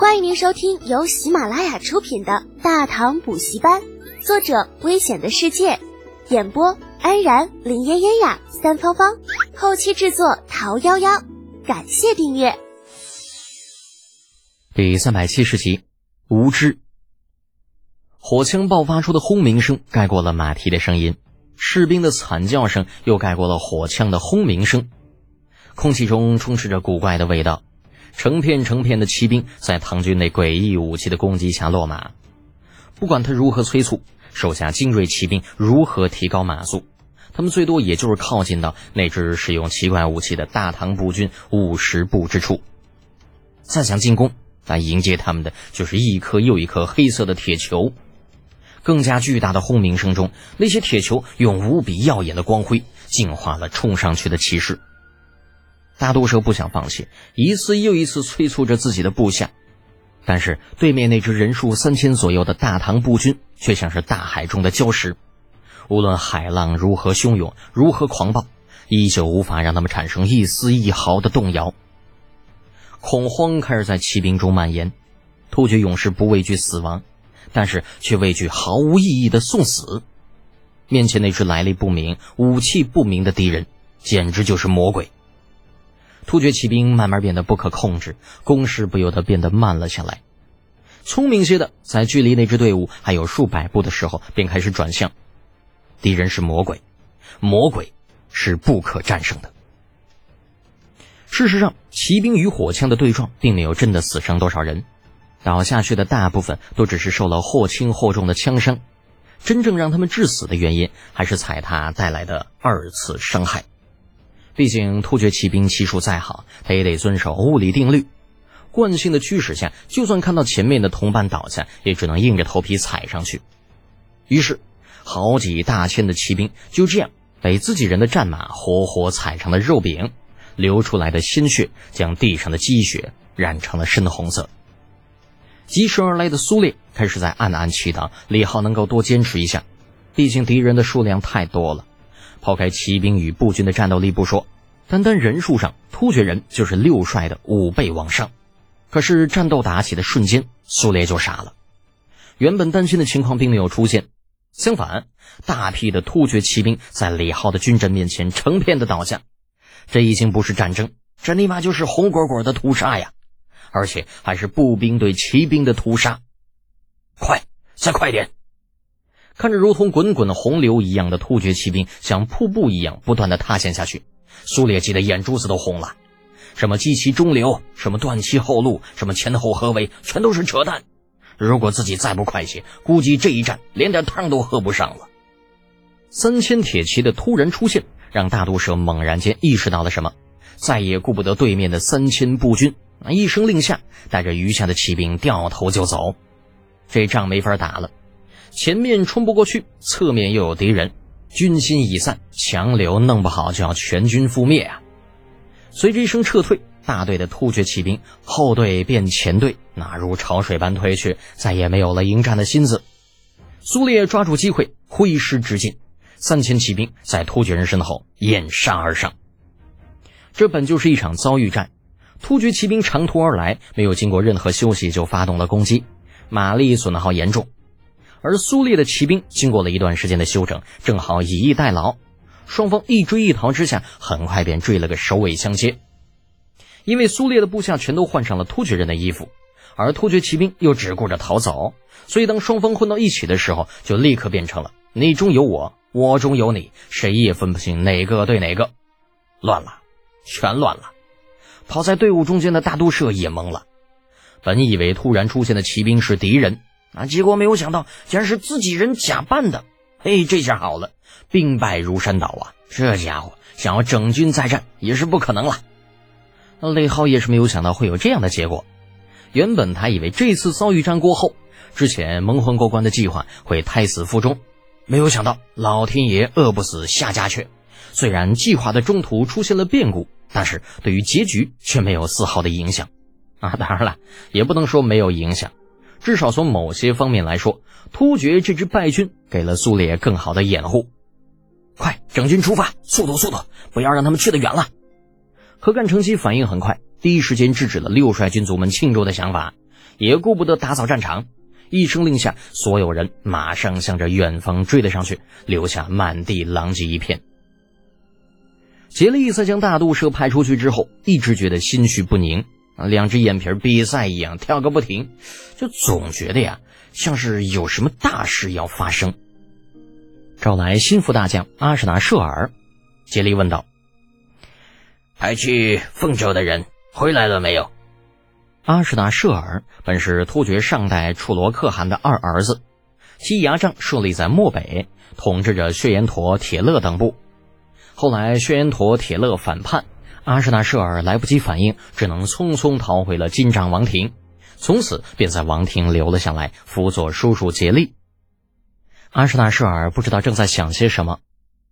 欢迎您收听由喜马拉雅出品的《大唐补习班》，作者：危险的世界，演播：安然、林嫣嫣呀、三芳芳，后期制作：桃夭夭。感谢订阅。第三百七十集，无知。火枪爆发出的轰鸣声盖过了马蹄的声音，士兵的惨叫声又盖过了火枪的轰鸣声，空气中充斥着古怪的味道。成片成片的骑兵在唐军那诡异武器的攻击下落马，不管他如何催促，手下精锐骑兵如何提高马速，他们最多也就是靠近到那支使用奇怪武器的大唐步军五十步之处。再想进攻，那迎接他们的就是一颗又一颗黑色的铁球。更加巨大的轰鸣声中，那些铁球用无比耀眼的光辉净化了冲上去的骑士。大毒蛇不想放弃，一次又一次催促着自己的部下，但是对面那支人数三千左右的大唐步军却像是大海中的礁石，无论海浪如何汹涌，如何狂暴，依旧无法让他们产生一丝一毫的动摇。恐慌开始在骑兵中蔓延，突厥勇士不畏惧死亡，但是却畏惧毫无意义的送死。面前那只来历不明、武器不明的敌人，简直就是魔鬼。突厥骑兵慢慢变得不可控制，攻势不由得变得慢了下来。聪明些的，在距离那支队伍还有数百步的时候，便开始转向。敌人是魔鬼，魔鬼是不可战胜的。事实上，骑兵与火枪的对撞，并没有真的死伤多少人，倒下去的大部分都只是受了或轻或重的枪伤。真正让他们致死的原因，还是踩踏带来的二次伤害。毕竟突厥骑兵骑术再好，他也得遵守物理定律。惯性的驱使下，就算看到前面的同伴倒下，也只能硬着头皮踩上去。于是，好几大千的骑兵就这样被自己人的战马活活踩成了肉饼，流出来的鲜血将地上的积雪染成了深红色。疾驰而来的苏烈开始在暗暗祈祷李浩能够多坚持一下，毕竟敌人的数量太多了。抛开骑兵与步军的战斗力不说，单单人数上，突厥人就是六帅的五倍往上。可是战斗打起的瞬间，苏烈就傻了。原本担心的情况并没有出现，相反，大批的突厥骑兵在李浩的军阵面前成片的倒下。这已经不是战争，这立马就是红果果的屠杀呀！而且还是步兵对骑兵的屠杀。快，再快点！看着如同滚滚的洪流一样的突厥骑兵像瀑布一样不断的塌陷下去，苏烈急得眼珠子都红了。什么击其中流，什么断其后路，什么前后合围，全都是扯淡。如果自己再不快些，估计这一战连点汤都喝不上了。三千铁骑的突然出现，让大毒蛇猛然间意识到了什么，再也顾不得对面的三千步军，一声令下，带着余下的骑兵掉头就走。这仗没法打了。前面冲不过去，侧面又有敌人，军心已散，强留弄不好就要全军覆灭啊！随着一声撤退，大队的突厥骑兵后队变前队，那如潮水般退去，再也没有了迎战的心思。苏烈抓住机会，挥师直进，三千骑兵在突厥人身后掩杀而上。这本就是一场遭遇战，突厥骑兵长途而来，没有经过任何休息就发动了攻击，马力损耗严重。而苏烈的骑兵经过了一段时间的休整，正好以逸待劳，双方一追一逃之下，很快便追了个首尾相接。因为苏烈的部下全都换上了突厥人的衣服，而突厥骑兵又只顾着逃走，所以当双方混到一起的时候，就立刻变成了你中有我，我中有你，谁也分不清哪个对哪个，乱了，全乱了。跑在队伍中间的大都社也懵了，本以为突然出现的骑兵是敌人。啊！结果没有想到，竟然是自己人假扮的。嘿，这下好了，兵败如山倒啊！这家伙想要整军再战也是不可能了。雷浩也是没有想到会有这样的结果。原本他以为这次遭遇战过后，之前蒙混过关的计划会胎死腹中，没有想到老天爷饿不死瞎家雀。虽然计划的中途出现了变故，但是对于结局却没有丝毫的影响。啊，当然了，也不能说没有影响。至少从某些方面来说，突厥这支败军给了苏烈更好的掩护。快，整军出发，速度速度，不要让他们去得远了。何干成吉反应很快，第一时间制止了六帅军卒们庆祝的想法，也顾不得打扫战场，一声令下，所有人马上向着远方追了上去，留下满地狼藉一片。杰利在将大毒蛇派出去之后，一直觉得心绪不宁两只眼皮比赛一样跳个不停，就总觉得呀，像是有什么大事要发生。召来心腹大将阿什纳舍尔，杰利问道：“派去凤州的人回来了没有？”阿什纳舍尔本是突厥上代楚罗可汗的二儿子，其牙帐设立在漠北，统治着血岩陀、铁勒等部。后来，血岩陀、铁勒反叛，阿什纳舍尔来不及反应，只能匆匆逃回了金帐王庭，从此便在王庭留了下来，辅佐叔叔杰利。阿什纳舍尔不知道正在想些什么，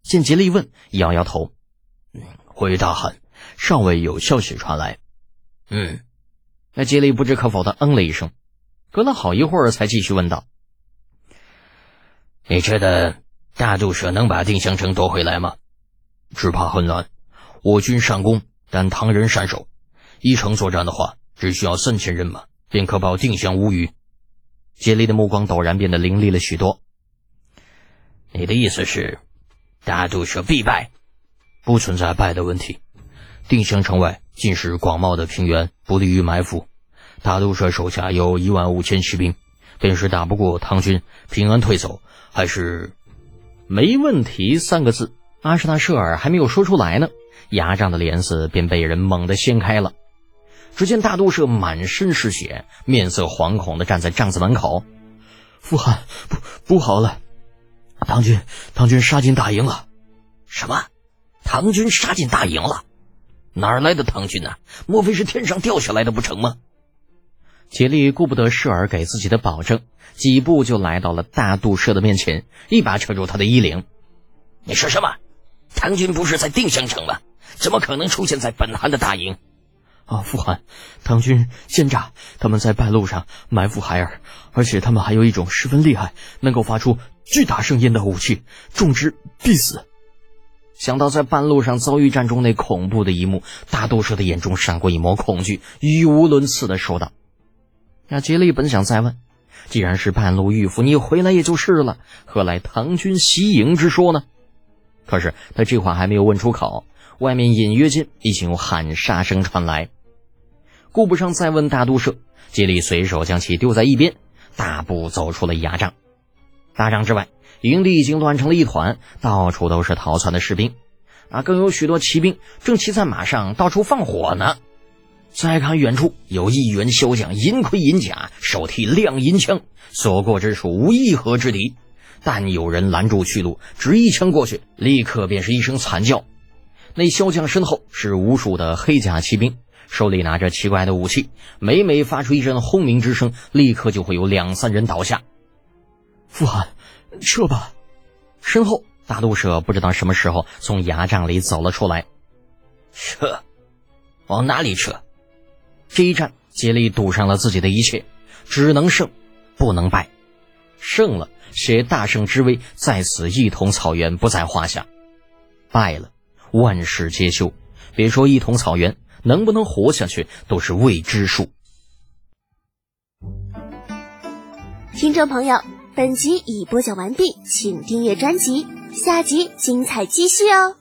见杰利问，摇摇头：“回大汗，尚未有消息传来。”嗯，那杰利不知可否的嗯了一声，隔了好一会儿才继续问道：“你觉得大毒蛇能把定襄城夺回来吗？”只怕很难。我军善攻，但唐人善守。一城作战的话，只需要三千人马，便可保定襄无虞。杰利的目光陡然变得凌厉了许多。你的意思是，大毒蛇必败？不存在败的问题。定襄城外尽是广袤的平原，不利于埋伏。大毒蛇手下有一万五千骑兵，便是打不过唐军，平安退走，还是没问题。三个字。阿什纳舍尔还没有说出来呢，牙帐的帘子便被人猛地掀开了。只见大毒蛇满身是血，面色惶恐地站在帐子门口。父汗，不不好了！唐军，唐军杀进大营了！什么？唐军杀进大营了？哪儿来的唐军呢？莫非是天上掉下来的不成吗？竭力顾不得舍儿给自己的保证，几步就来到了大毒蛇的面前，一把扯住他的衣领。你说什么？唐军不是在定襄城吗？怎么可能出现在本汗的大营？啊，父汗，唐军奸诈，他们在半路上埋伏孩儿，而且他们还有一种十分厉害、能够发出巨大声音的武器，中之必死。想到在半路上遭遇战中那恐怖的一幕，大多数的眼中闪过一抹恐惧，语无伦次的说道：“那杰利本想再问，既然是半路遇伏，你回来也就是了，何来唐军袭营之说呢？”可是他这话还没有问出口，外面隐约间已经有喊杀声传来。顾不上再问大都社，杰利随手将其丢在一边，大步走出了牙帐。大帐之外，营地已经乱成了一团，到处都是逃窜的士兵，啊，更有许多骑兵正骑在马上到处放火呢。再看远处，有一员骁将，银盔银甲，手提亮银枪，所过之处无一合之敌。但有人拦住去路，只一枪过去，立刻便是一声惨叫。那骁将身后是无数的黑甲骑兵，手里拿着奇怪的武器，每每发出一阵轰鸣之声，立刻就会有两三人倒下。傅汗，撤吧！身后大毒蛇不知道什么时候从牙帐里走了出来。撤？往哪里撤？这一战，竭力赌上了自己的一切，只能胜，不能败。胜了。携大圣之威，在此一统草原不在话下；败了，万事皆休。别说一统草原，能不能活下去都是未知数。听众朋友，本集已播讲完毕，请订阅专辑，下集精彩继续哦。